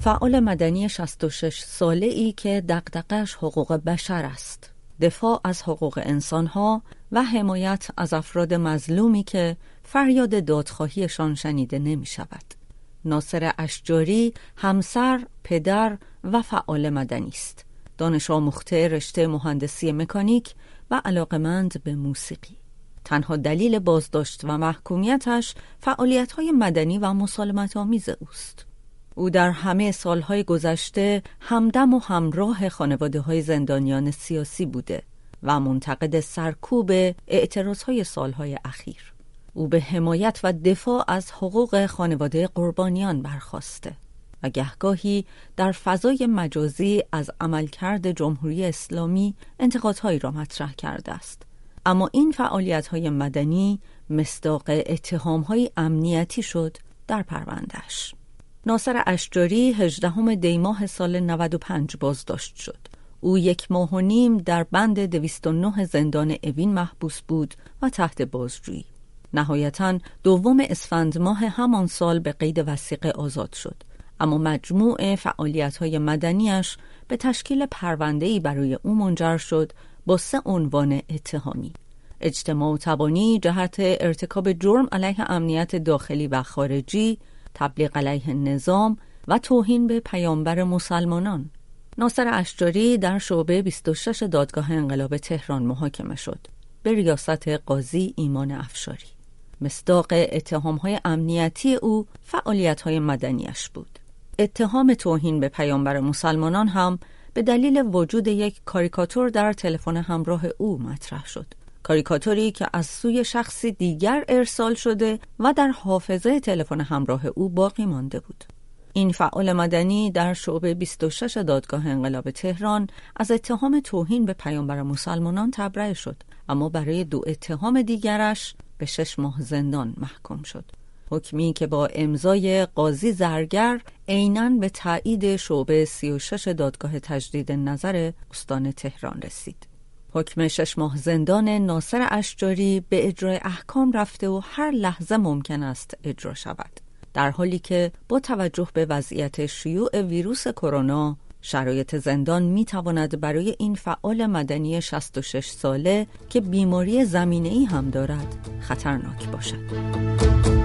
فعال مدنی 66 ساله ای که دقدقش حقوق بشر است. دفاع از حقوق انسانها و حمایت از افراد مظلومی که فریاد دادخواهیشان شنیده نمی شود. ناصر اشجاری همسر، پدر و فعال مدنی است. دانش آموخته رشته مهندسی مکانیک و علاقمند به موسیقی. تنها دلیل بازداشت و محکومیتش فعالیت های مدنی و مسالمت آمیز اوست. او در همه سالهای گذشته همدم و همراه خانواده های زندانیان سیاسی بوده و منتقد سرکوب اعتراض های سالهای اخیر. او به حمایت و دفاع از حقوق خانواده قربانیان برخواسته و گهگاهی در فضای مجازی از عملکرد جمهوری اسلامی انتقادهایی را مطرح کرده است. اما این فعالیت های مدنی مصداق اتهام های امنیتی شد در پروندهش. ناصر اشجاری 18 دیماه سال 95 بازداشت شد. او یک ماه و نیم در بند 209 زندان اوین محبوس بود و تحت بازجویی. نهایتا دوم اسفند ماه همان سال به قید وسیقه آزاد شد. اما مجموع فعالیت های مدنیش به تشکیل پروندهی برای او منجر شد با سه عنوان اتهامی اجتماع و تبانی جهت ارتکاب جرم علیه امنیت داخلی و خارجی تبلیغ علیه نظام و توهین به پیامبر مسلمانان. ناصر اشجاری در شعبه 26 دادگاه انقلاب تهران محاکمه شد. به ریاست قاضی ایمان افشاری. مصداق اتهام های امنیتی او فعالیت های مدنیش بود. اتهام توهین به پیامبر مسلمانان هم به دلیل وجود یک کاریکاتور در تلفن همراه او مطرح شد. کاریکاتوری که از سوی شخصی دیگر ارسال شده و در حافظه تلفن همراه او باقی مانده بود. این فعال مدنی در شعبه 26 دادگاه انقلاب تهران از اتهام توهین به پیامبر مسلمانان تبرئه شد اما برای دو اتهام دیگرش به شش ماه زندان محکوم شد. حکمی که با امضای قاضی زرگر عینا به تایید شعبه 36 دادگاه تجدید نظر استان تهران رسید. حکم شش ماه زندان ناصر اشجاری به اجرای احکام رفته و هر لحظه ممکن است اجرا شود. در حالی که با توجه به وضعیت شیوع ویروس کرونا شرایط زندان می تواند برای این فعال مدنی 66 ساله که بیماری زمینه ای هم دارد خطرناک باشد.